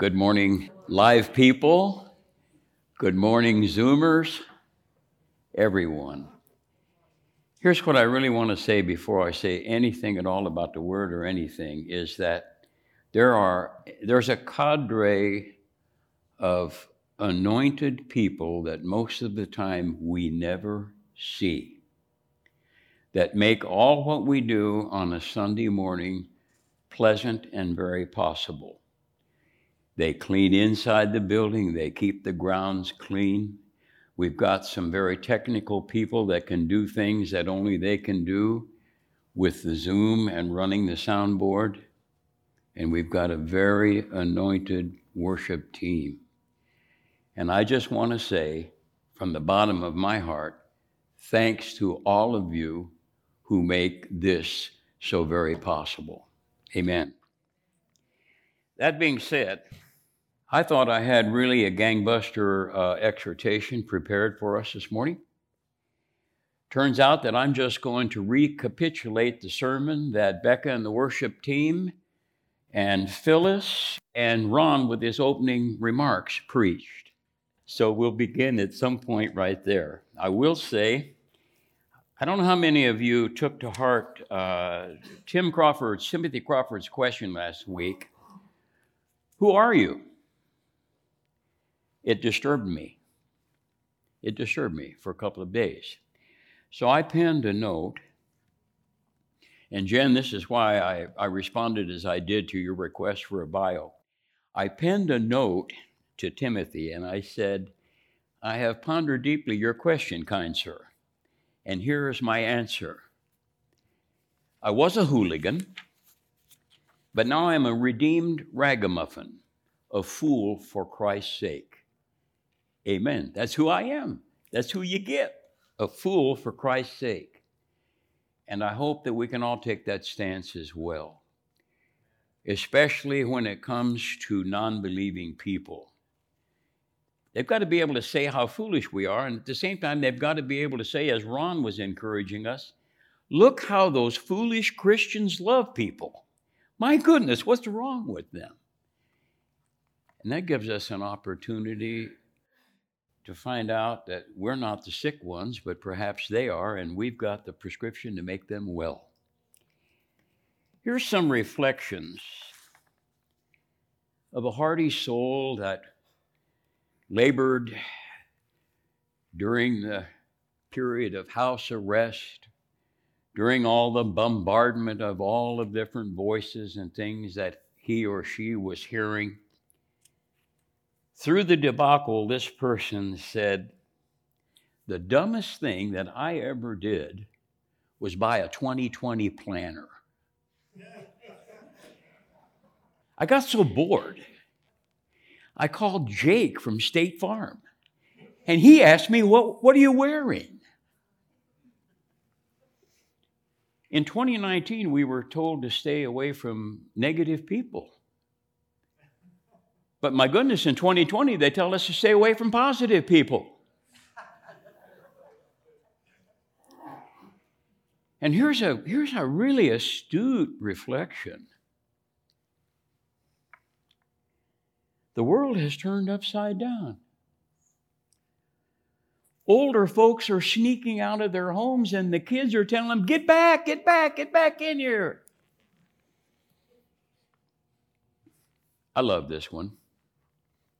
Good morning, live people. Good morning, Zoomers, everyone. Here's what I really want to say before I say anything at all about the word or anything is that there are there's a cadre of anointed people that most of the time we never see that make all what we do on a Sunday morning pleasant and very possible. They clean inside the building, they keep the grounds clean. We've got some very technical people that can do things that only they can do with the Zoom and running the soundboard. And we've got a very anointed worship team. And I just want to say from the bottom of my heart, thanks to all of you who make this so very possible. Amen. That being said, I thought I had really a gangbuster uh, exhortation prepared for us this morning. Turns out that I'm just going to recapitulate the sermon that Becca and the worship team and Phyllis and Ron, with his opening remarks, preached. So we'll begin at some point right there. I will say, I don't know how many of you took to heart uh, Tim Crawford's, Timothy Crawford's question last week Who are you? It disturbed me. It disturbed me for a couple of days. So I penned a note. And Jen, this is why I, I responded as I did to your request for a bio. I penned a note to Timothy and I said, I have pondered deeply your question, kind sir, and here is my answer. I was a hooligan, but now I am a redeemed ragamuffin, a fool for Christ's sake. Amen. That's who I am. That's who you get a fool for Christ's sake. And I hope that we can all take that stance as well, especially when it comes to non believing people. They've got to be able to say how foolish we are, and at the same time, they've got to be able to say, as Ron was encouraging us, look how those foolish Christians love people. My goodness, what's wrong with them? And that gives us an opportunity to find out that we're not the sick ones, but perhaps they are, and we've got the prescription to make them well. Here's some reflections of a hardy soul that labored during the period of house arrest, during all the bombardment of all the different voices and things that he or she was hearing through the debacle, this person said, The dumbest thing that I ever did was buy a 2020 planner. I got so bored. I called Jake from State Farm, and he asked me, What, what are you wearing? In 2019, we were told to stay away from negative people. But my goodness, in 2020, they tell us to stay away from positive people. And here's a, here's a really astute reflection the world has turned upside down. Older folks are sneaking out of their homes, and the kids are telling them, Get back, get back, get back in here. I love this one.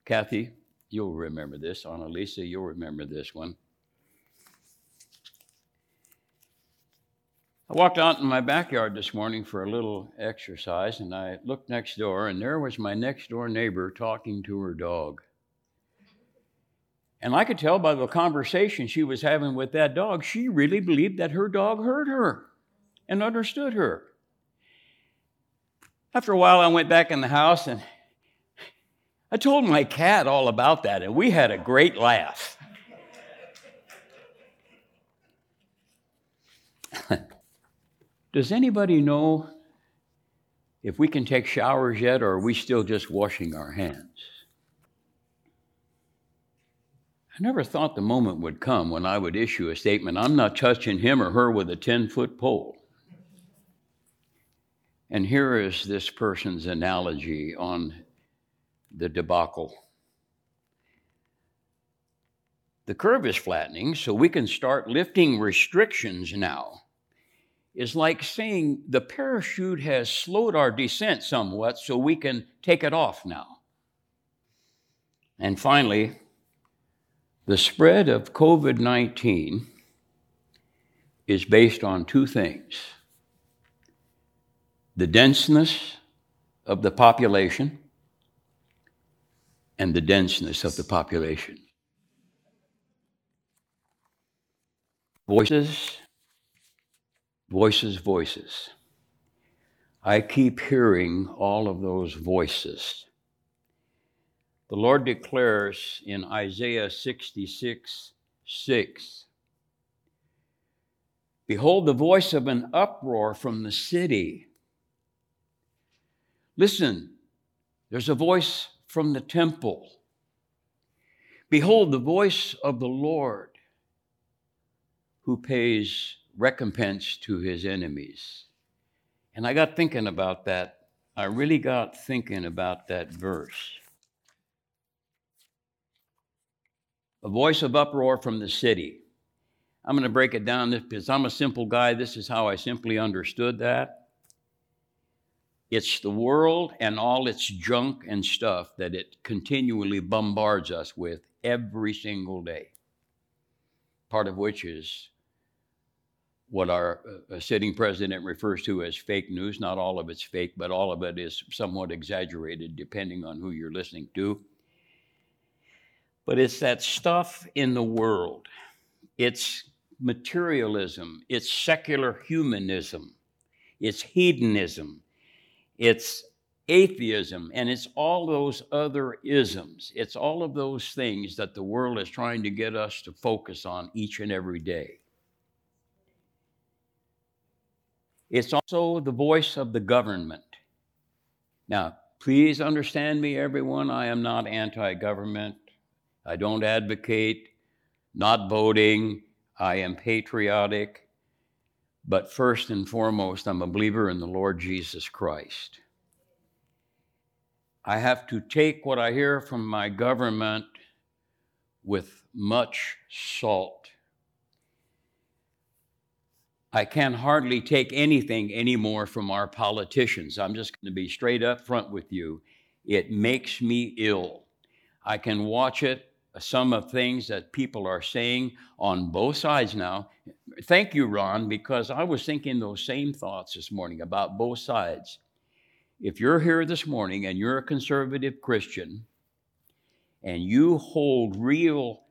Kathy, you'll remember this. Annalisa, you'll remember this one. I walked out in my backyard this morning for a little exercise, and I looked next door, and there was my next door neighbor talking to her dog. And I could tell by the conversation she was having with that dog, she really believed that her dog heard her and understood her. After a while, I went back in the house and I told my cat all about that, and we had a great laugh. Does anybody know if we can take showers yet, or are we still just washing our hands? I never thought the moment would come when I would issue a statement I'm not touching him or her with a 10 foot pole. And here is this person's analogy on the debacle. The curve is flattening, so we can start lifting restrictions now. It's like saying the parachute has slowed our descent somewhat, so we can take it off now. And finally, the spread of COVID 19 is based on two things the denseness of the population and the denseness of the population. Voices, voices, voices. I keep hearing all of those voices. The Lord declares in Isaiah 66 6 Behold, the voice of an uproar from the city. Listen, there's a voice from the temple. Behold, the voice of the Lord who pays recompense to his enemies. And I got thinking about that. I really got thinking about that verse. A voice of uproar from the city. I'm going to break it down because I'm a simple guy. This is how I simply understood that. It's the world and all its junk and stuff that it continually bombards us with every single day. Part of which is what our uh, sitting president refers to as fake news. Not all of it's fake, but all of it is somewhat exaggerated depending on who you're listening to. But it's that stuff in the world. It's materialism, it's secular humanism, it's hedonism, it's atheism, and it's all those other isms. It's all of those things that the world is trying to get us to focus on each and every day. It's also the voice of the government. Now, please understand me, everyone. I am not anti government. I don't advocate not voting. I am patriotic. But first and foremost, I'm a believer in the Lord Jesus Christ. I have to take what I hear from my government with much salt. I can hardly take anything anymore from our politicians. I'm just going to be straight up front with you. It makes me ill. I can watch it some of things that people are saying on both sides now. Thank you, Ron, because I was thinking those same thoughts this morning about both sides. If you're here this morning and you're a conservative Christian and you hold real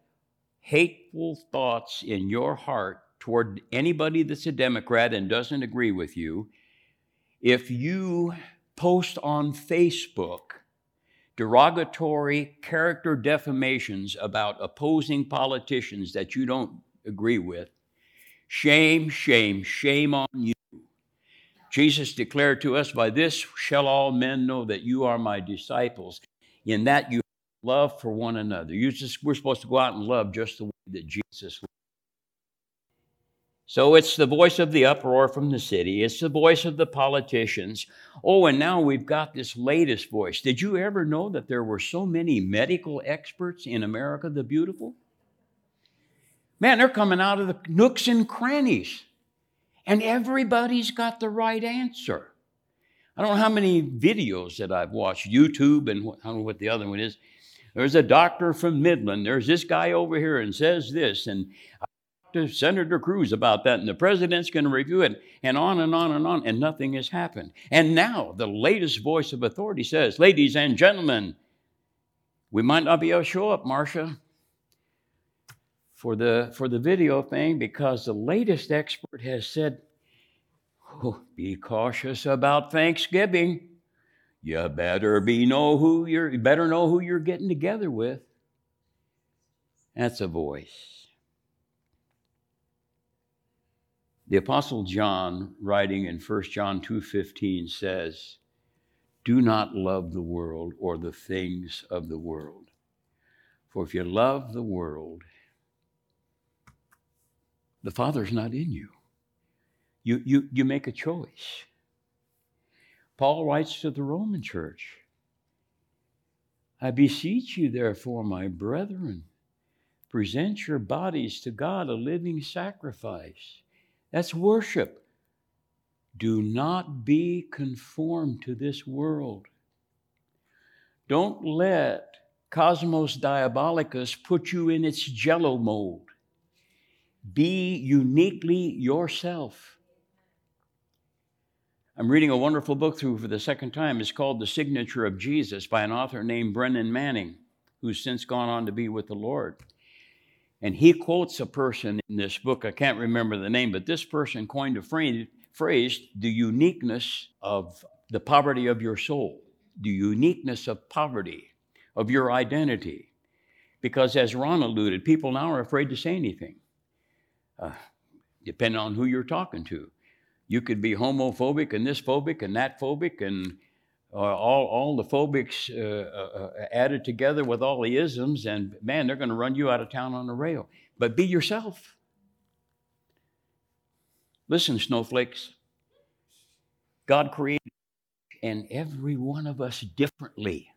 hateful thoughts in your heart toward anybody that's a Democrat and doesn't agree with you, if you post on Facebook derogatory character defamations about opposing politicians that you don't agree with, shame, shame, shame on you. Jesus declared to us, By this shall all men know that you are my disciples, in that you love for one another. Just, we're supposed to go out and love just the way that Jesus loved. So it's the voice of the uproar from the city, it's the voice of the politicians. Oh, and now we've got this latest voice. Did you ever know that there were so many medical experts in America the Beautiful? Man, they're coming out of the nooks and crannies, and everybody's got the right answer. I don't know how many videos that I've watched, YouTube, and I don't know what the other one is. There's a doctor from Midland. There's this guy over here and says this, and to Senator Cruz about that, and the president's going to review it, and on and on and on, and nothing has happened. And now the latest voice of authority says, Ladies and gentlemen, we might not be able to show up, Marcia, for the for the video thing because the latest expert has said, oh, be cautious about Thanksgiving. You better be know who you're you better know who you're getting together with. That's a voice. The apostle John writing in 1 John 2:15 says, "Do not love the world or the things of the world. For if you love the world, the Father's not in you. You, you, you make a choice. Paul writes to the Roman church I beseech you, therefore, my brethren, present your bodies to God a living sacrifice. That's worship. Do not be conformed to this world. Don't let Cosmos Diabolicus put you in its jello mold. Be uniquely yourself. I'm reading a wonderful book through for the second time. It's called The Signature of Jesus by an author named Brennan Manning, who's since gone on to be with the Lord. And he quotes a person in this book, I can't remember the name, but this person coined a phrase, the uniqueness of the poverty of your soul, the uniqueness of poverty, of your identity. Because as Ron alluded, people now are afraid to say anything, uh, depending on who you're talking to. You could be homophobic and this phobic and that phobic and uh, all, all the phobics uh, uh, uh, added together with all the isms, and man, they're going to run you out of town on the rail. But be yourself. Listen, snowflakes. God created and every one of us differently.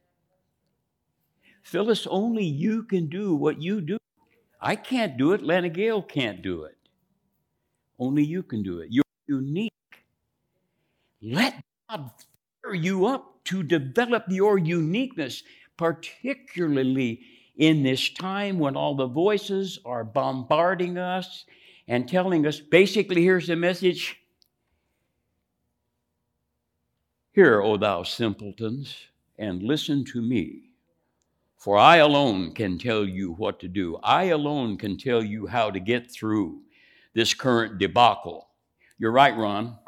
Phyllis, only you can do what you do. I can't do it. Lana Gale can't do it. Only you can do it. You're unique. Let God you up to develop your uniqueness, particularly in this time when all the voices are bombarding us and telling us basically, here's the message Hear, O thou simpletons, and listen to me. For I alone can tell you what to do. I alone can tell you how to get through this current debacle. You're right, Ron.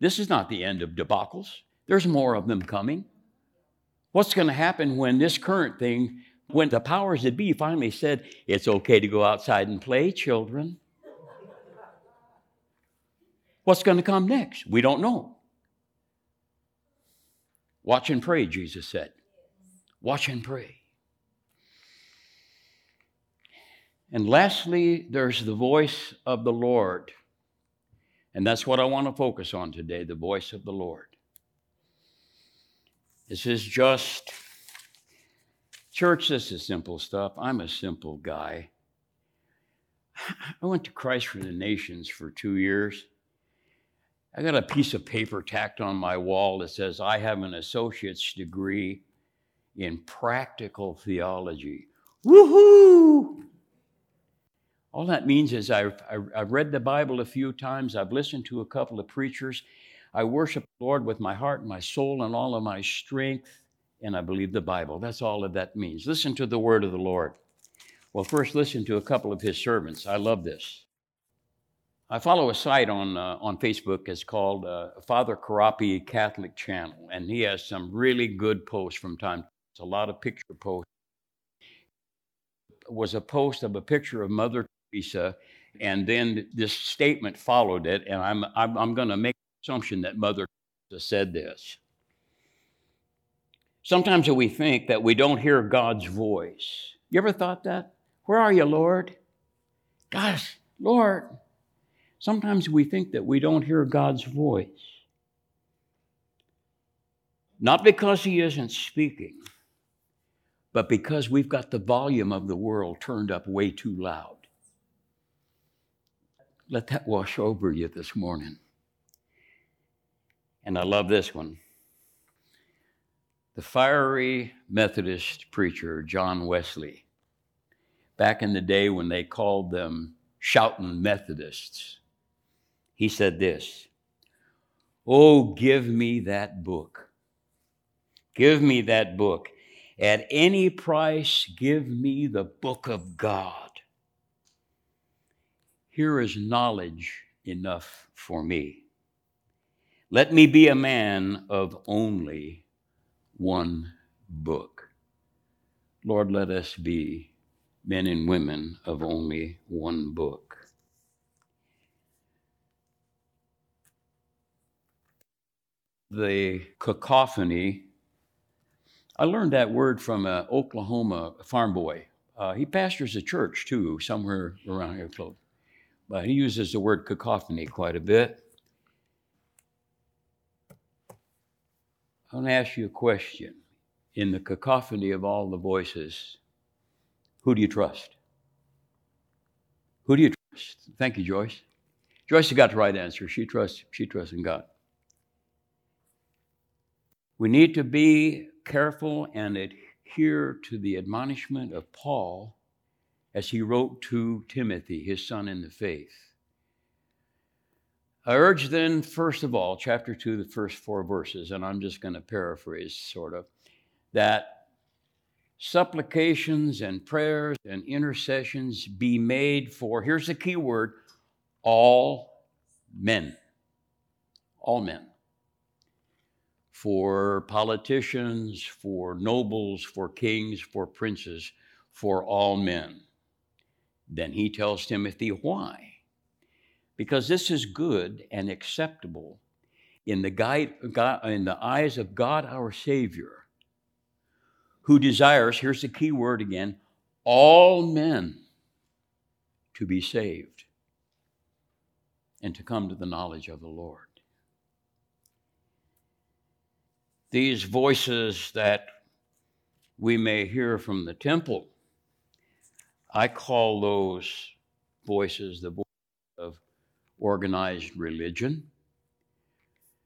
This is not the end of debacles. There's more of them coming. What's going to happen when this current thing, when the powers that be finally said, it's okay to go outside and play, children? What's going to come next? We don't know. Watch and pray, Jesus said. Watch and pray. And lastly, there's the voice of the Lord. And that's what I want to focus on today the voice of the Lord. This is just, church, this is simple stuff. I'm a simple guy. I went to Christ for the Nations for two years. I got a piece of paper tacked on my wall that says, I have an associate's degree in practical theology. Woohoo! All that means is I've, I've read the Bible a few times, I've listened to a couple of preachers, I worship the Lord with my heart and my soul and all of my strength, and I believe the Bible. That's all that that means. Listen to the word of the Lord. Well, first, listen to a couple of his servants. I love this. I follow a site on, uh, on Facebook. It's called uh, Father Corapi Catholic Channel, and he has some really good posts from time. It's a lot of picture posts. It was a post of a picture of Mother Teresa, and then this statement followed it, and I'm, I'm, I'm going to make assumption that Mother said this. Sometimes we think that we don't hear God's voice. You ever thought that? Where are you, Lord? Gosh, Lord. Sometimes we think that we don't hear God's voice. Not because He isn't speaking, but because we've got the volume of the world turned up way too loud. Let that wash over you this morning. And I love this one. The fiery Methodist preacher, John Wesley, back in the day when they called them shouting Methodists, he said this Oh, give me that book. Give me that book. At any price, give me the book of God. Here is knowledge enough for me. Let me be a man of only one book. Lord, let us be men and women of only one book. The cacophony, I learned that word from an Oklahoma farm boy. Uh, he pastors a church too, somewhere around here close. But he uses the word cacophony quite a bit. I want to ask you a question. in the cacophony of all the voices, who do you trust? Who do you trust? Thank you, Joyce. Joyce has got the right answer. She trusts, she trusts in God. We need to be careful and adhere to the admonishment of Paul as he wrote to Timothy, his son in the faith. I urge then, first of all, chapter 2, the first four verses, and I'm just going to paraphrase sort of, that supplications and prayers and intercessions be made for, here's the key word, all men. All men. For politicians, for nobles, for kings, for princes, for all men. Then he tells Timothy why because this is good and acceptable in the, guide, God, in the eyes of God our Savior, who desires, here's the key word again, all men to be saved and to come to the knowledge of the Lord. These voices that we may hear from the temple, I call those voices the voices organized religion.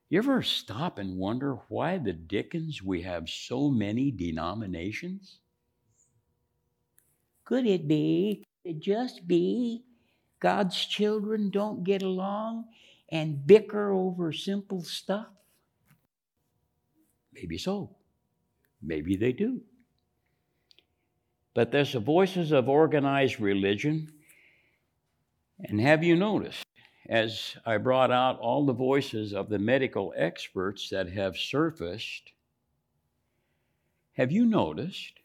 You ever stop and wonder why the dickens we have so many denominations? Could it be, could it just be God's children don't get along and bicker over simple stuff? Maybe so. Maybe they do. But there's the voices of organized religion. And have you noticed as I brought out all the voices of the medical experts that have surfaced, have you noticed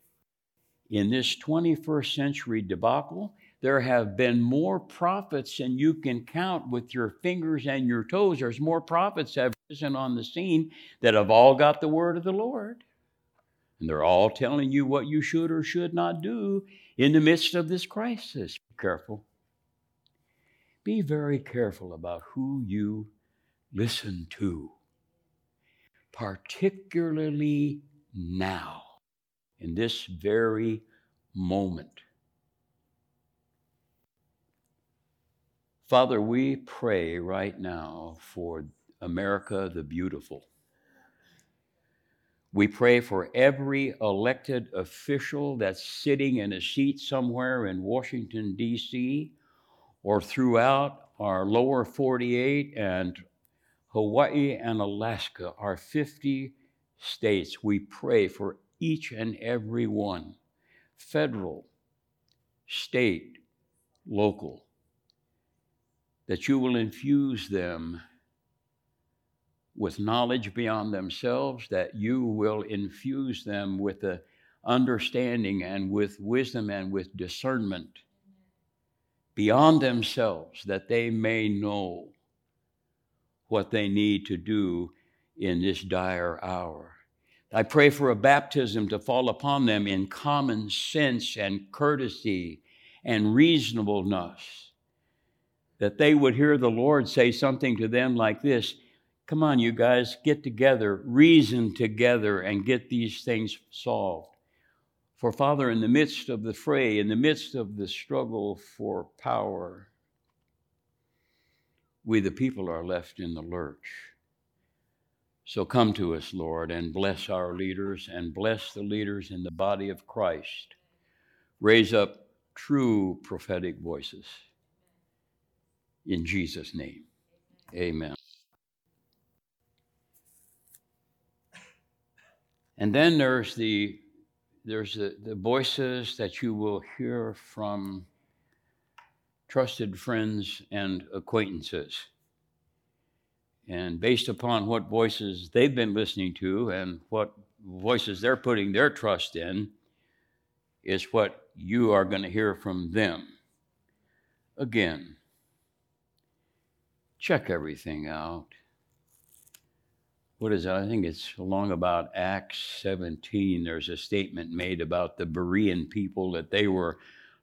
in this 21st century debacle, there have been more prophets than you can count with your fingers and your toes. There's more prophets have risen on the scene that have all got the word of the Lord. And they're all telling you what you should or should not do in the midst of this crisis. Be careful be very careful about who you listen to, particularly now, in this very moment. Father, we pray right now for America the Beautiful. We pray for every elected official that's sitting in a seat somewhere in Washington, D.C or throughout our lower 48 and Hawaii and Alaska, our 50 states, we pray for each and every one, federal, state, local, that you will infuse them with knowledge beyond themselves, that you will infuse them with the understanding and with wisdom and with discernment beyond themselves that they may know what they need to do in this dire hour. I pray for a baptism to fall upon them in common sense and courtesy and reasonableness, that they would hear the Lord say something to them like this Come on, you guys, get together, reason together, and get these things solved. For, Father, in the midst of the fray, in the midst of the struggle for power, we, the people, are left in the lurch. So come to us, Lord, and bless our leaders and bless the leaders in the body of Christ. Raise up true prophetic voices. In Jesus' name, amen. And then there's the there's the, the voices that you will hear from trusted friends and acquaintances. And based upon what voices they've been listening to and what voices they're putting their trust in, is what you are going to hear from them. Again, check everything out what is it? I think it's along about Acts 17. There's a statement made about the Berean people that they were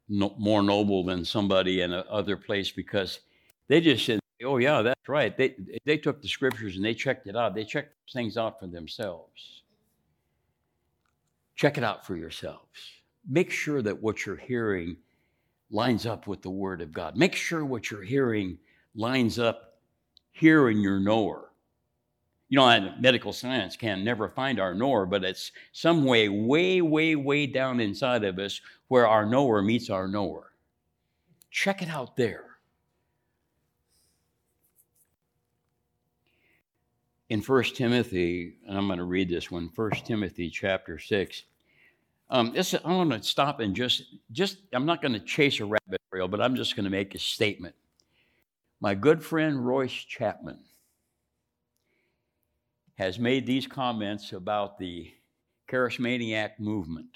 no, more noble than somebody in another place because they just said, "Oh yeah, that's right." They they took the scriptures and they checked it out. They checked things out for themselves. Check it out for yourselves. Make sure that what you're hearing lines up with the Word of God. Make sure what you're hearing lines up here in your knower. You know, medical science can never find our knower, but it's some way, way, way, way down inside of us where our knower meets our knower. Check it out there. In 1 Timothy, and I'm going to read this one, 1 Timothy chapter 6. Um, this, I to stop and just, just, I'm not going to chase a rabbit trail, but I'm just going to make a statement. My good friend Royce Chapman has made these comments about the charismaniac movement.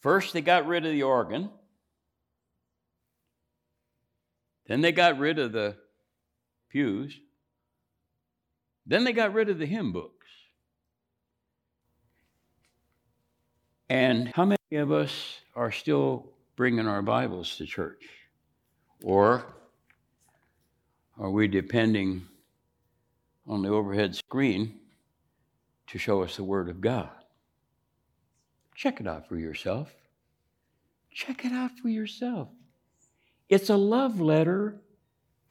First, they got rid of the organ. Then they got rid of the pews. Then they got rid of the hymn books. And how many of us are still bringing our Bibles to church? Or are we depending on the overhead screen to show us the Word of God? Check it out for yourself. Check it out for yourself. It's a love letter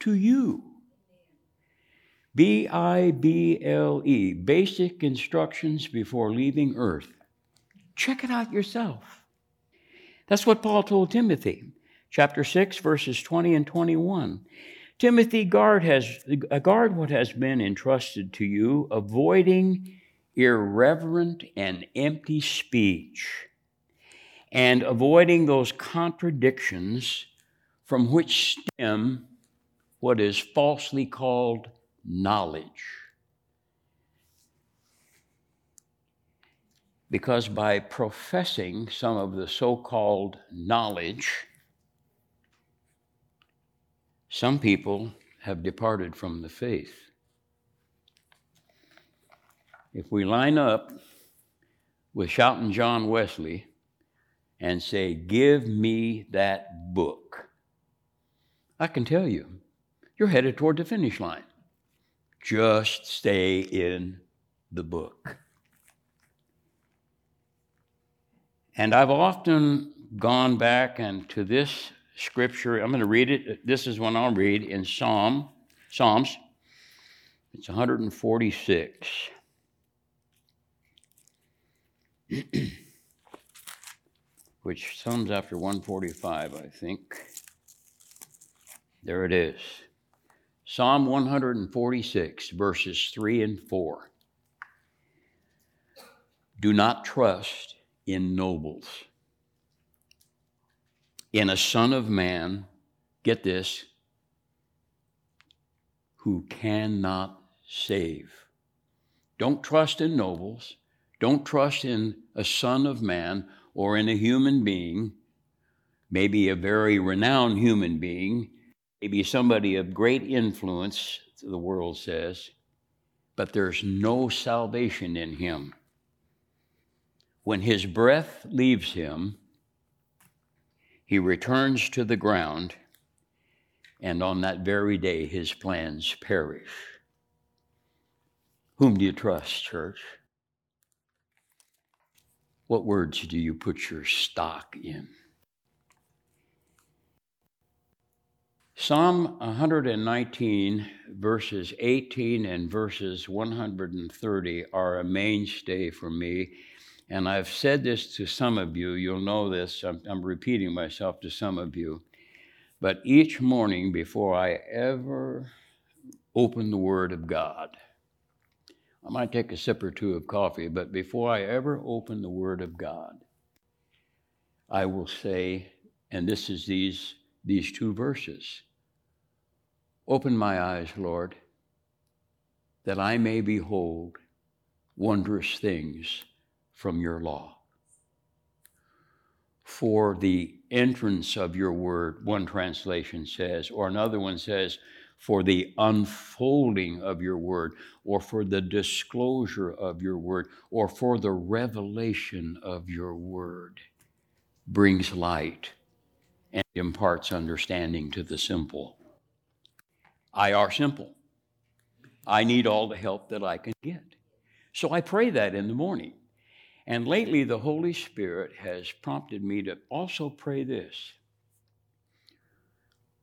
to you. B I B L E, basic instructions before leaving earth. Check it out yourself. That's what Paul told Timothy, chapter 6, verses 20 and 21. Timothy, guard, has, guard what has been entrusted to you, avoiding irreverent and empty speech, and avoiding those contradictions from which stem what is falsely called knowledge. Because by professing some of the so called knowledge, some people have departed from the faith. If we line up with shouting John Wesley and say, Give me that book, I can tell you, you're headed toward the finish line. Just stay in the book. And I've often gone back and to this scripture, I'm going to read it. This is one I'll read in Psalm, Psalms. It's 146. Which sums after 145, I think. There it is. Psalm 146, verses 3 and 4. Do not trust in nobles, in a son of man, get this, who cannot save. Don't trust in nobles. Don't trust in a son of man or in a human being, maybe a very renowned human being maybe somebody of great influence, the world says, but there's no salvation in him. When his breath leaves him, he returns to the ground, and on that very day his plans perish. Whom do you trust, church? What words do you put your stock in? Psalm 119, verses 18 and verses 130 are a mainstay for me. And I've said this to some of you. You'll know this. I'm, I'm, repeating myself to some of you. But each morning before I ever open the Word of God, I might take a sip or two of coffee, but before I ever open the Word of God, I will say, and this is these, these two verses Open my eyes, Lord, that I may behold wondrous things from your law. For the entrance of your word, one translation says, or another one says, for the unfolding of your word, or for the disclosure of your word, or for the revelation of your word, brings light and imparts understanding to the simple. I are simple. I need all the help that I can get. So I pray that in the morning. And lately, the Holy Spirit has prompted me to also pray this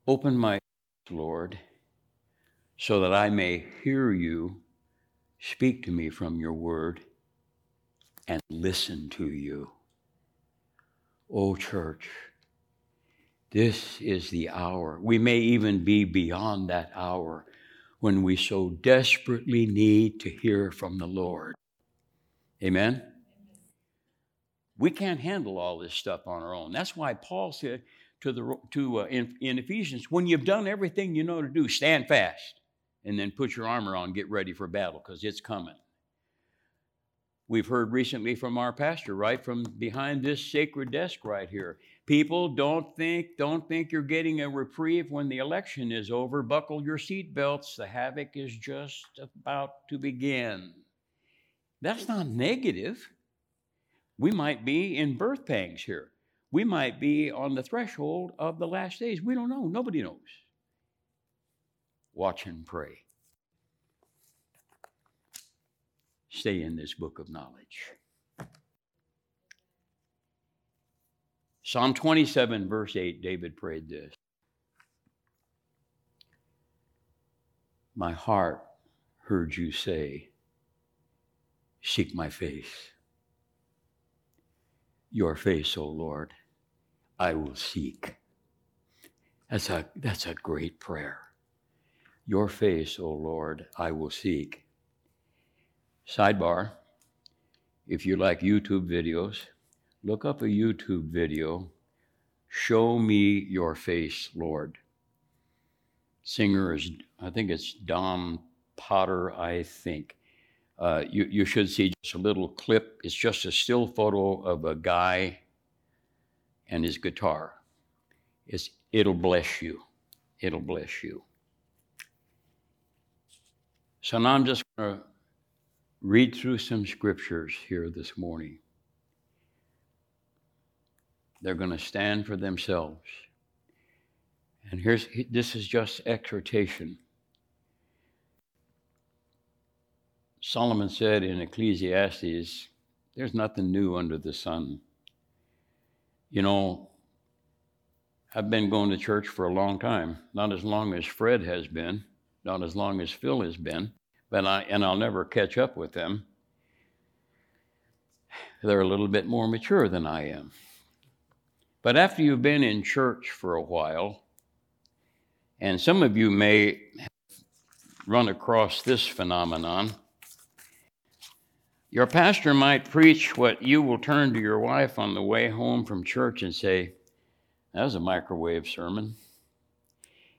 Open my ears, Lord, so that I may hear you speak to me from your word and listen to you. Oh, church, this is the hour. We may even be beyond that hour when we so desperately need to hear from the Lord. Amen? We can't handle all this stuff on our own. That's why Paul said to the to uh, in, in Ephesians, when you've done everything you know to do, stand fast, and then put your armor on, get ready for battle, because it's coming. We've heard recently from our pastor, right from behind this sacred desk right here. People don't think don't think you're getting a reprieve when the election is over. Buckle your seatbelts. The havoc is just about to begin. That's not negative. We might be in birth pangs here. We might be on the threshold of the last days. We don't know. Nobody knows. Watch and pray. Stay in this book of knowledge. Psalm 27, verse 8, David prayed this My heart heard you say, Seek my face. Your face, O Lord, I will seek. That's a, that's a great prayer. Your face, O Lord, I will seek. Sidebar if you like YouTube videos, look up a YouTube video, Show Me Your Face, Lord. Singer is, I think it's Don Potter, I think. Uh, you, you should see just a little clip. It's just a still photo of a guy and his guitar. It's, it'll bless you. It'll bless you. So now I'm just going to read through some scriptures here this morning. They're going to stand for themselves. And here's this is just exhortation. Solomon said in Ecclesiastes, there's nothing new under the sun. You know, I've been going to church for a long time, not as long as Fred has been, not as long as Phil has been, but I, and I'll never catch up with them. They're a little bit more mature than I am. But after you've been in church for a while, and some of you may run across this phenomenon, your pastor might preach what you will turn to your wife on the way home from church and say, That was a microwave sermon.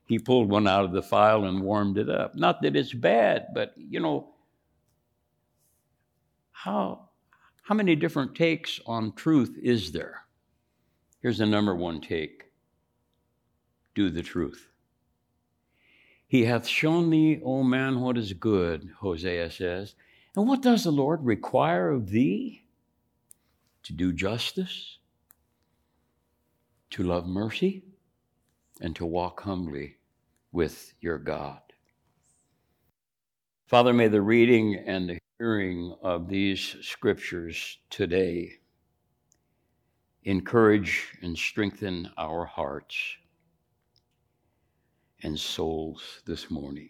He pulled one out of the file and warmed it up. Not that it's bad, but you know, how, how many different takes on truth is there? Here's the number one take do the truth. He hath shown thee, O man, what is good, Hosea says and what does the Lord require of thee? To do justice, to love mercy, and to walk humbly with your God. Father, may the reading and the hearing of these scriptures today encourage and strengthen our hearts and souls this morning.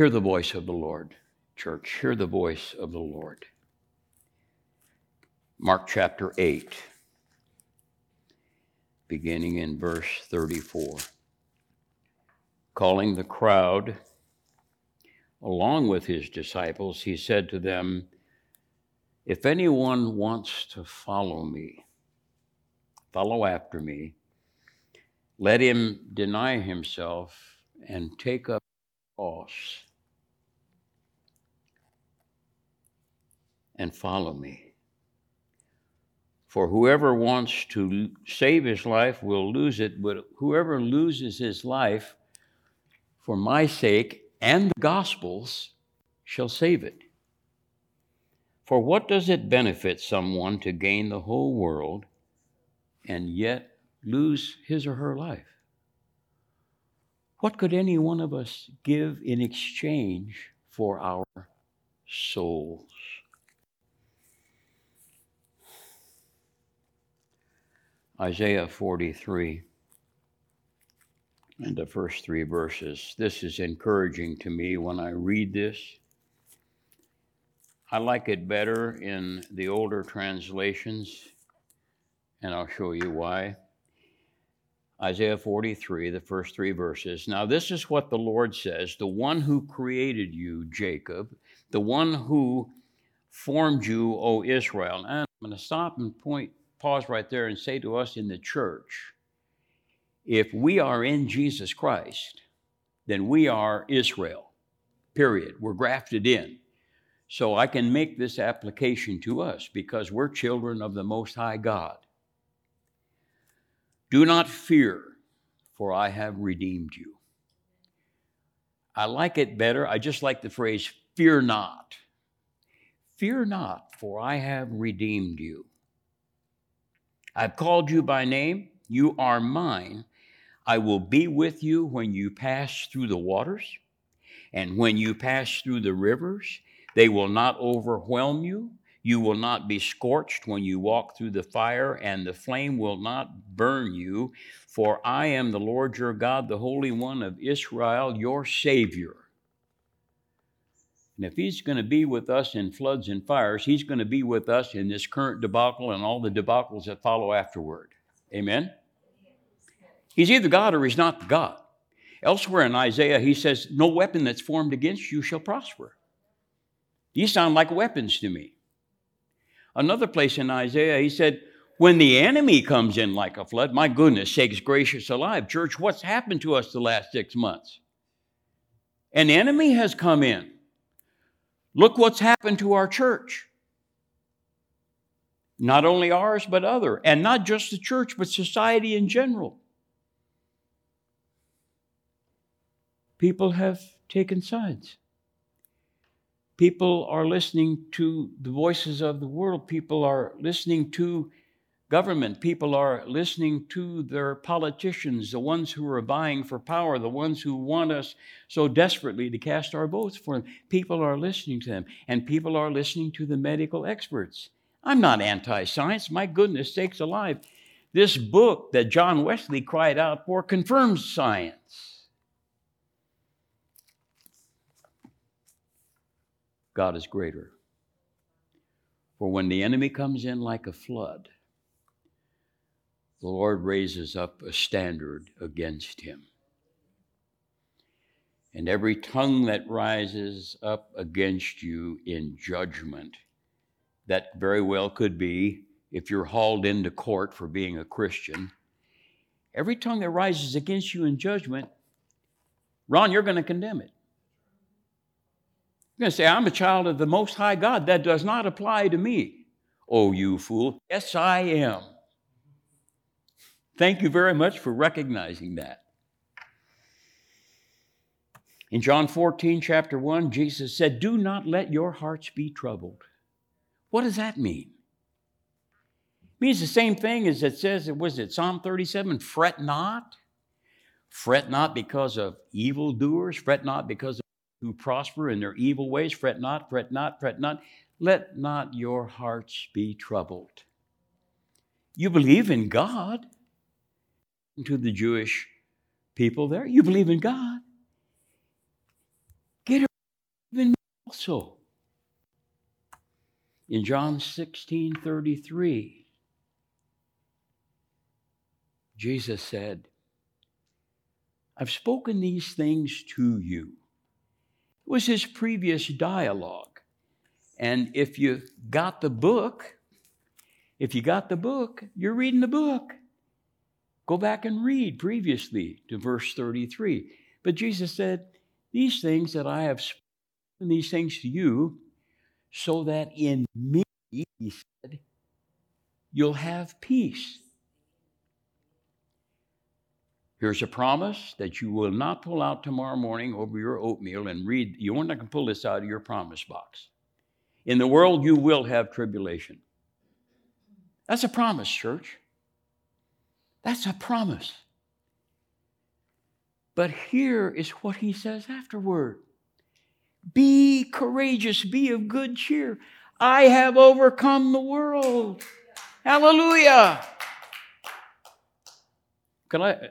Hear the voice of the Lord, church. Hear the voice of the Lord. Mark chapter 8, beginning in verse 34. Calling the crowd along with his disciples, he said to them, If anyone wants to follow me, follow after me, let him deny himself and take up cross and follow me. For whoever wants to save his life will lose it, but whoever loses his life for my sake and the gospel's shall save it. For what does it benefit someone to gain the whole world and yet lose his or her life? What could any one of us give in exchange for our souls? Isaiah 43 and the first three verses. This is encouraging to me when I read this. I like it better in the older translations, and I'll show you why. Isaiah 43, the first three verses. Now, this is what the Lord says the one who created you, Jacob, the one who formed you, O Israel. And I'm going to stop and point, pause right there and say to us in the church if we are in Jesus Christ, then we are Israel, period. We're grafted in. So I can make this application to us because we're children of the Most High God. Do not fear, for I have redeemed you. I like it better. I just like the phrase, fear not. Fear not, for I have redeemed you. I've called you by name. You are mine. I will be with you when you pass through the waters, and when you pass through the rivers, they will not overwhelm you. You will not be scorched when you walk through the fire, and the flame will not burn you. For I am the Lord your God, the Holy One of Israel, your Savior. And if He's going to be with us in floods and fires, He's going to be with us in this current debacle and all the debacles that follow afterward. Amen? He's either God or He's not God. Elsewhere in Isaiah, He says, No weapon that's formed against you shall prosper. These sound like weapons to me. Another place in Isaiah, he said, When the enemy comes in like a flood, my goodness sakes, gracious alive. Church, what's happened to us the last six months? An enemy has come in. Look what's happened to our church. Not only ours, but other. And not just the church, but society in general. People have taken sides. People are listening to the voices of the world. People are listening to government. People are listening to their politicians, the ones who are vying for power, the ones who want us so desperately to cast our votes for them. People are listening to them, and people are listening to the medical experts. I'm not anti science, my goodness sakes alive. This book that John Wesley cried out for confirms science. God is greater. For when the enemy comes in like a flood, the Lord raises up a standard against him. And every tongue that rises up against you in judgment, that very well could be if you're hauled into court for being a Christian. Every tongue that rises against you in judgment, Ron, you're going to condemn it. You're going to say, I'm a child of the Most High God. That does not apply to me. Oh, you fool. Yes, I am. Thank you very much for recognizing that. In John 14, chapter 1, Jesus said, Do not let your hearts be troubled. What does that mean? It means the same thing as it says, it was it Psalm 37, fret not. Fret not because of evildoers, fret not because of who prosper in their evil ways. Fret not, fret not, fret not. Let not your hearts be troubled. You believe in God. To the Jewish people there, you believe in God. Get in also. In John 16 33, Jesus said, I've spoken these things to you It was his previous dialogue. And if you got the book, if you got the book, you're reading the book. Go back and read previously to verse 33. But Jesus said, These things that I have spoken, these things to you, so that in me, he said, you'll have peace. Here's a promise that you will not pull out tomorrow morning over your oatmeal and read. You're not going to pull this out of your promise box. In the world, you will have tribulation. That's a promise, church. That's a promise. But here is what he says afterward Be courageous, be of good cheer. I have overcome the world. Hallelujah. Can I?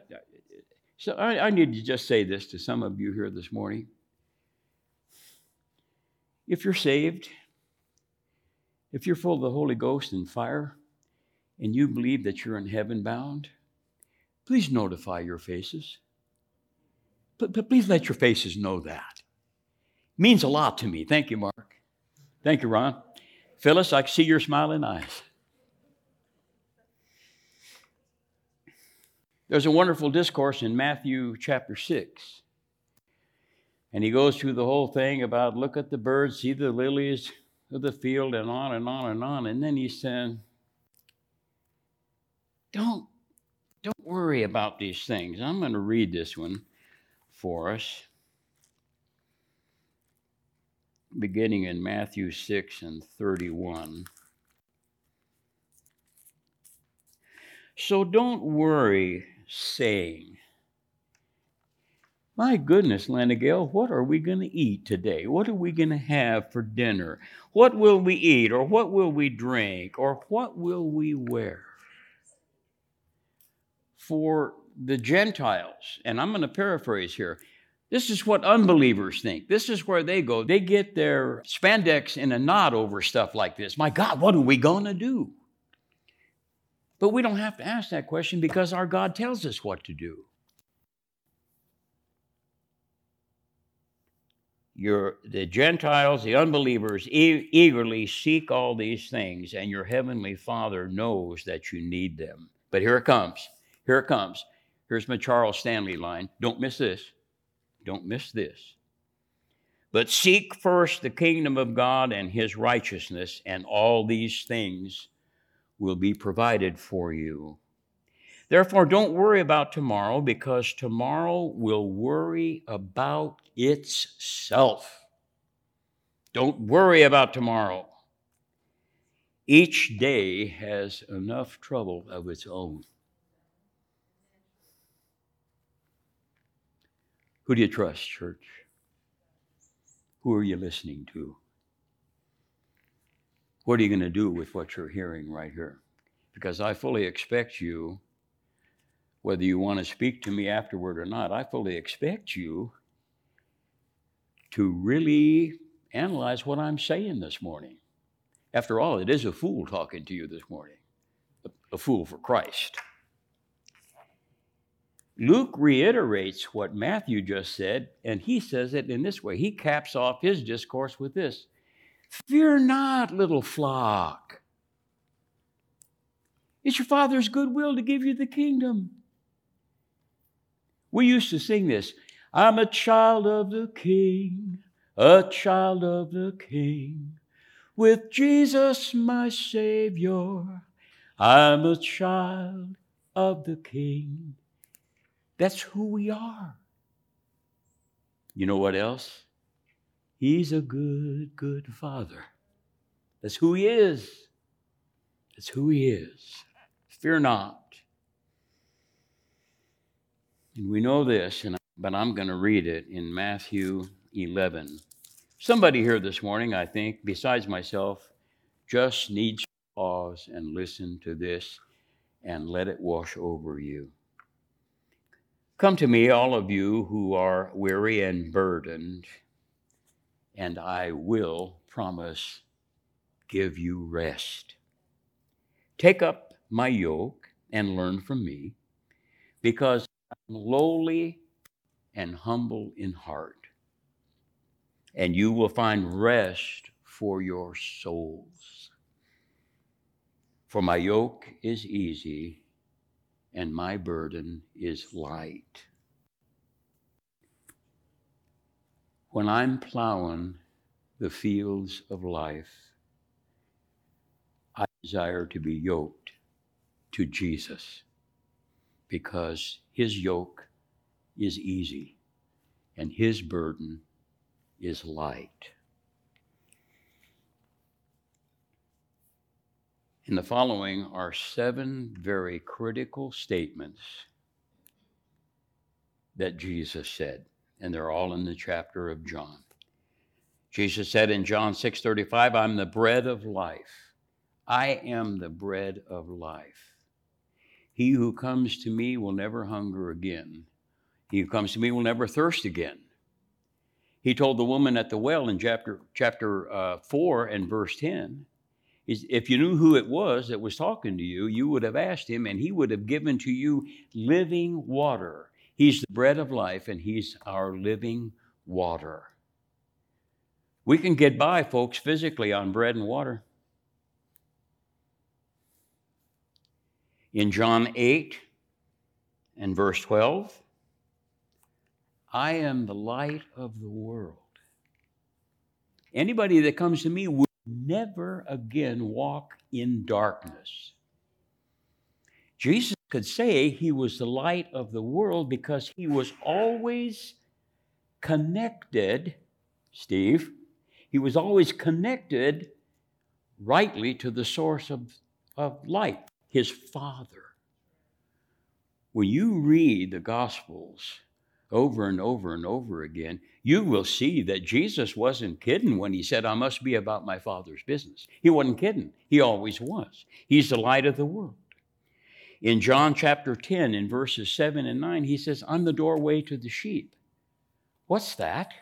So I, I need to just say this to some of you here this morning. If you're saved, if you're full of the Holy Ghost and fire, and you believe that you're in heaven bound, please notify your faces. But, but please let your faces know that. It means a lot to me. Thank you, Mark. Thank you, Ron. Phyllis, I see your smiling eyes. There's a wonderful discourse in Matthew chapter 6. And he goes through the whole thing about look at the birds, see the lilies of the field, and on and on and on. And then he said, Don't, don't worry about these things. I'm going to read this one for us, beginning in Matthew 6 and 31. So don't worry, saying, my goodness, Lenagale, what are we going to eat today? What are we going to have for dinner? What will we eat, or what will we drink, or what will we wear? For the Gentiles, and I'm going to paraphrase here, this is what unbelievers think. This is where they go. They get their spandex in a knot over stuff like this. My God, what are we going to do? But we don't have to ask that question because our God tells us what to do. Your, the Gentiles, the unbelievers, e- eagerly seek all these things, and your heavenly Father knows that you need them. But here it comes. Here it comes. Here's my Charles Stanley line. Don't miss this. Don't miss this. But seek first the kingdom of God and his righteousness, and all these things will be provided for you. Therefore, don't worry about tomorrow, because tomorrow will worry about itself. Don't worry about tomorrow. Each day has enough trouble of its own. Who do you trust, church? Who are you listening to? What are you going to do with what you're hearing right here? Because I fully expect you, whether you want to speak to me afterward or not, I fully expect you to really analyze what I'm saying this morning. After all, it is a fool talking to you this morning, a fool for Christ. Luke reiterates what Matthew just said, and he says it in this way. He caps off his discourse with this Fear not, little flock. It's your Father's good will to give you the kingdom. We used to sing this I'm a child of the King, a child of the King. With Jesus, my Savior, I'm a child of the King. That's who we are. You know what else? He's a good, good father. That's who he is. That's who he is. Fear not. And we know this, and, but I'm going to read it in Matthew 11. Somebody here this morning, I think, besides myself, just needs to pause and listen to this and let it wash over you. Come to me, all of you who are weary and burdened, and I will promise give you rest. Take up my yoke and learn from me, because I'm lowly and humble in heart, and you will find rest for your souls. For my yoke is easy and my burden is light. When I'm plowing the fields of life, I desire to be yoked to Jesus because his yoke is easy and his burden is light. In the following are seven very critical statements that Jesus said, and they're all in the chapter of John. Jesus said in John 6:35, "I'm the bread of life. I am the bread of life. He who comes to me will never hunger again. He who comes to me will never thirst again. He told the woman at the well in chapter, chapter uh, 4 and verse 10 if you knew who it was that was talking to you, you would have asked him, and he would have given to you living water. He's the bread of life, and he's our living water. We can get by, folks, physically on bread and water. in John 8 and verse 12 I am the light of the world. Anybody that comes to me will never again walk in darkness. Jesus could say he was the light of the world because he was always connected, Steve, he was always connected rightly to the source of, of light his Father. When you read the Gospels over and over and over again, you will see that Jesus wasn't kidding when he said, I must be about my Father's business. He wasn't kidding, he always was. He's the light of the world. In John chapter 10, in verses 7 and 9, he says, I'm the doorway to the sheep. What's that?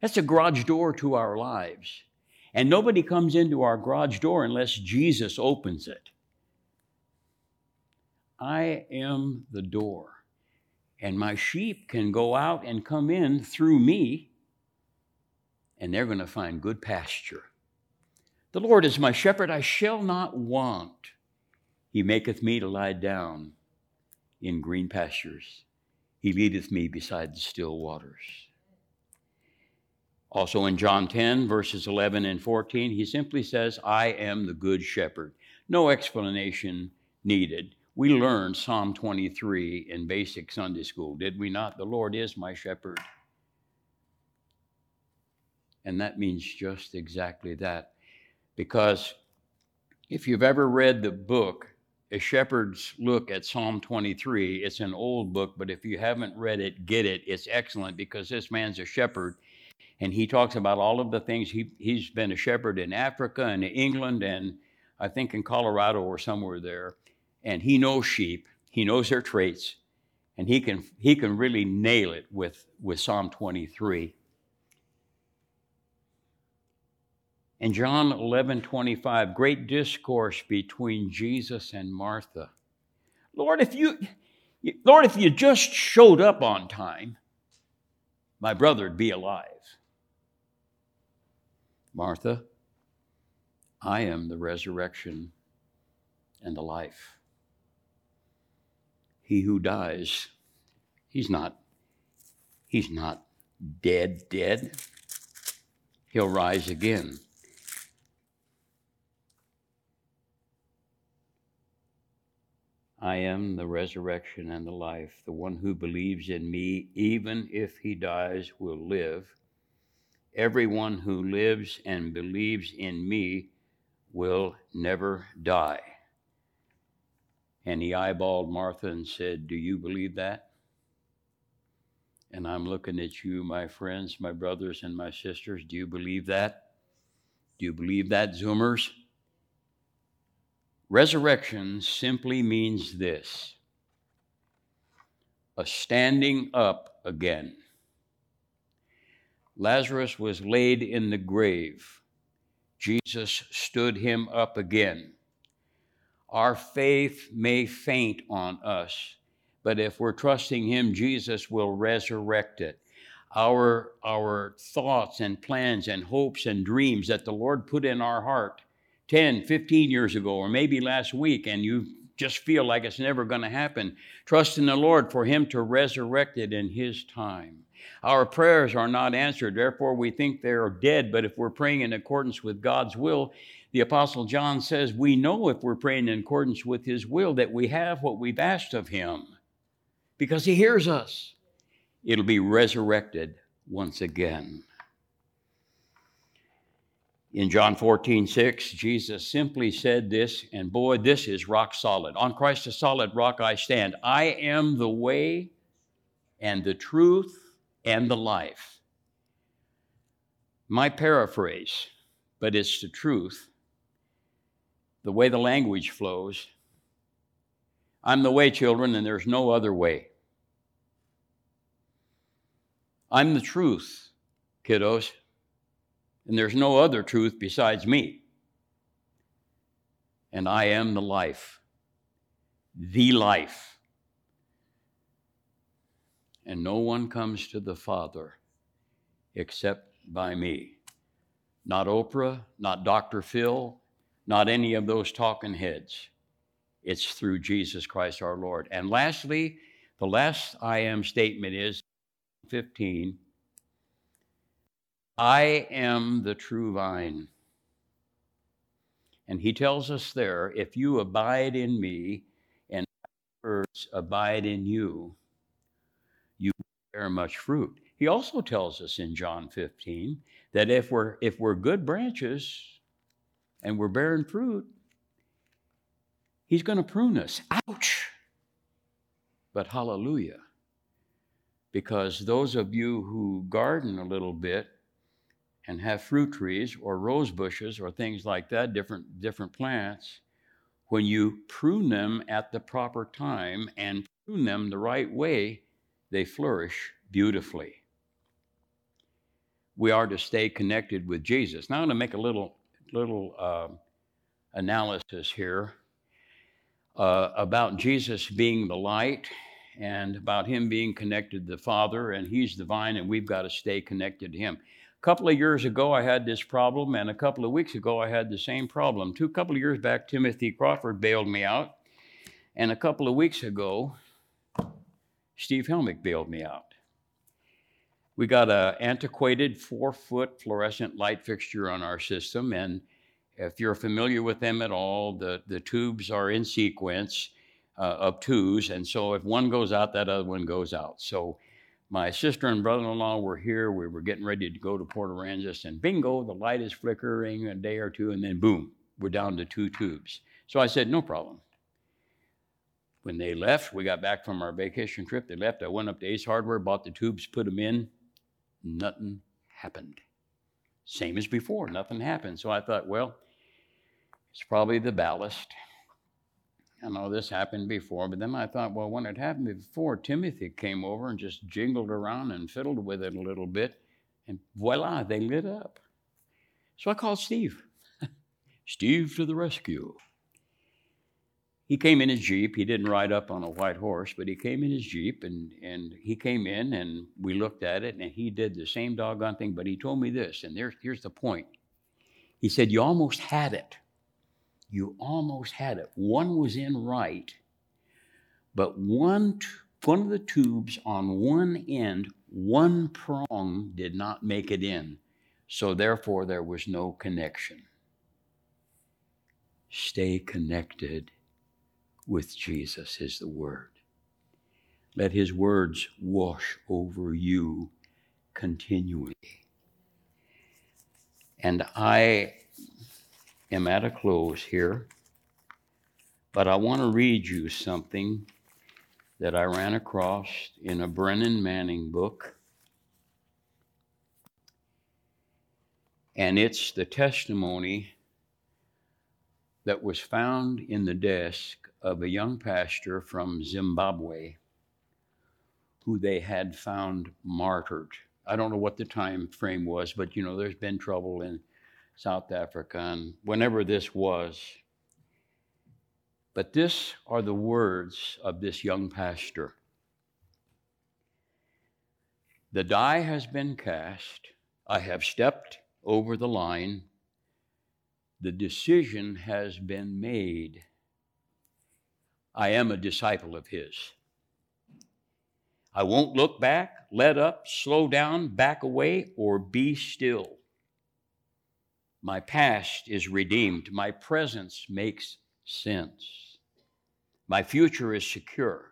That's a garage door to our lives. And nobody comes into our garage door unless Jesus opens it. I am the door, and my sheep can go out and come in through me, and they're going to find good pasture. The Lord is my shepherd, I shall not want. He maketh me to lie down in green pastures. He leadeth me beside the still waters. Also in John 10, verses 11 and 14, he simply says, I am the good shepherd. No explanation needed. We learned Psalm 23 in basic Sunday school, did we not? The Lord is my shepherd. And that means just exactly that. Because if you've ever read the book, A Shepherd's Look at Psalm 23, it's an old book, but if you haven't read it, get it. It's excellent because this man's a shepherd and he talks about all of the things he, he's been a shepherd in Africa and England and I think in Colorado or somewhere there and he knows sheep, he knows their traits, and he can, he can really nail it with, with Psalm 23. In John 11 25, great discourse between Jesus and Martha. Lord, if you, Lord, if you just showed up on time, my brother'd be alive. Martha, I am the resurrection and the life he who dies, he's not, he's not dead, dead. He'll rise again. I am the resurrection and the life. The one who believes in me, even if he dies, will live. Everyone who lives and believes in me will never die. And he eyeballed Martha and said, Do you believe that? And I'm looking at you, my friends, my brothers, and my sisters. Do you believe that? Do you believe that, Zoomers? Resurrection simply means this a standing up again. Lazarus was laid in the grave. Jesus stood him up again. Our faith may faint on us, but if we're trusting Him, Jesus will resurrect it. Our, our thoughts and plans and hopes and dreams that the Lord put in our heart 10, 15 years ago, or maybe last week, and you just feel like it's never going to happen, trust in the Lord for Him to resurrect it in His time. Our prayers are not answered, therefore we think they're dead, but if we're praying in accordance with God's will, the Apostle John says, We know if we're praying in accordance with His will that we have what we've asked of Him because He hears us. It'll be resurrected once again. In John 14, 6, Jesus simply said this, and boy, this is rock solid. On Christ, a solid rock I stand. I am the way and the truth and the life. My paraphrase, but it's the truth the way the language flows, I'm the way, children, and there's no other way. I'm the truth, kiddos, and there's no other truth besides me. And I am the life, the life. And no one comes to the Father except by me. Not Oprah, not Dr. Phil, not any of those talking heads. It's through Jesus Christ our Lord. And lastly, the last I am statement is 15 I am the true vine. And he tells us there if you abide in me and words abide in you, you bear much fruit. He also tells us in John 15 that if we're if we're good branches and we're bearing fruit, he's going to prune us. Ouch. But hallelujah. Because those of you who garden a little bit and have fruit trees or rose bushes or things like that, different different plants, when you prune them at the proper time and prune them the right way, they flourish beautifully we are to stay connected with Jesus. Now I'm going to make a little little uh, analysis here uh, about Jesus being the light and about him being connected to the Father, and he's the vine, and we've got to stay connected to him. A couple of years ago, I had this problem, and a couple of weeks ago, I had the same problem. Two couple of years back, Timothy Crawford bailed me out, and a couple of weeks ago, Steve Helmick bailed me out. We got an antiquated four foot fluorescent light fixture on our system. And if you're familiar with them at all, the, the tubes are in sequence uh, of twos. And so if one goes out, that other one goes out. So my sister and brother in law were here. We were getting ready to go to Port Aransas, and bingo, the light is flickering a day or two, and then boom, we're down to two tubes. So I said, no problem. When they left, we got back from our vacation trip. They left. I went up to Ace Hardware, bought the tubes, put them in nothing happened. Same as before, nothing happened. So I thought, well, it's probably the ballast. I know this happened before, but then I thought, well, when it happened before, Timothy came over and just jingled around and fiddled with it a little bit, and voila, they lit up. So I called Steve. Steve to the rescue. He came in his Jeep. He didn't ride up on a white horse, but he came in his Jeep and, and he came in and we looked at it and he did the same doggone thing, but he told me this, and there's, here's the point. He said, You almost had it. You almost had it. One was in right, but one, one of the tubes on one end, one prong did not make it in. So therefore, there was no connection. Stay connected with Jesus is the Word. Let His words wash over you continually. And I am at a close here, but I want to read you something that I ran across in a Brennan Manning book. And it's the testimony that was found in the desk of a young pastor from Zimbabwe who they had found martyred. I don't know what the time frame was, but you know, there's been trouble in South Africa and whenever this was. But this are the words of this young pastor. The die has been cast. I have stepped over the line. The decision has been made. I am a disciple of His. I won't look back, let up, slow down, back away, or be still. My past is redeemed. My presence makes sense. My future is secure.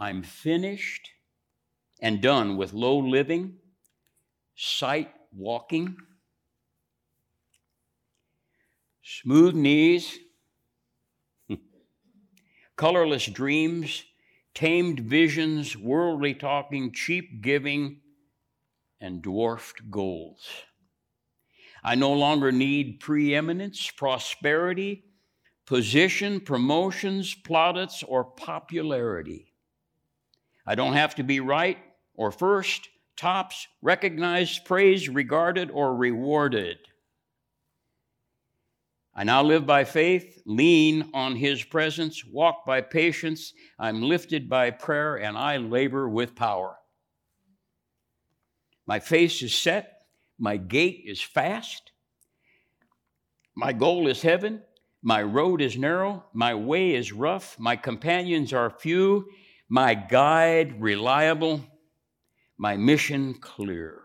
I'm finished and done with low living, sight walking, smooth knees, colorless dreams, tamed visions, worldly talking, cheap giving, and dwarfed goals. I no longer need preeminence, prosperity, position, promotions, plaudits, or popularity. I don't have to be right or first, tops, recognized, praised, regarded, or rewarded. I now live by faith, lean on His presence, walk by patience. I'm lifted by prayer, and I labor with power. My face is set, my gait is fast, my goal is heaven, my road is narrow, my way is rough, my companions are few, my guide reliable, my mission clear.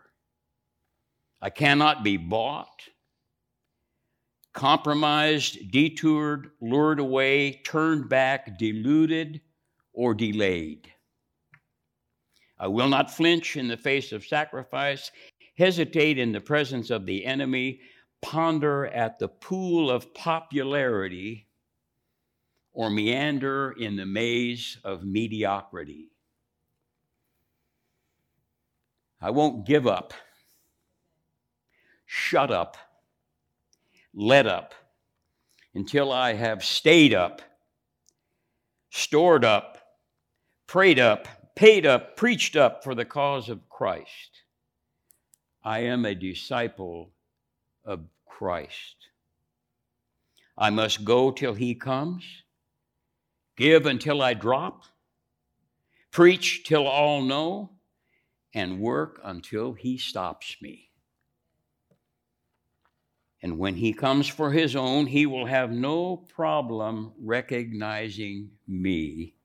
I cannot be bought compromised, detoured, lured away, turned back, deluded, or delayed. I will not flinch in the face of sacrifice, hesitate in the presence of the enemy, ponder at the pool of popularity, or meander in the maze of mediocrity. I won't give up, shut up, let up until I have stayed up, stored up, prayed up, paid up, preached up for the cause of Christ. I am a disciple of Christ. I must go till he comes, give until I drop, preach till all know, and work until he stops me. And when he comes for his own, he will have no problem recognizing me.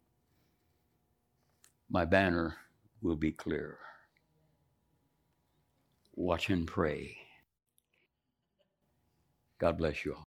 My banner will be clear. Watch and pray. God bless you all.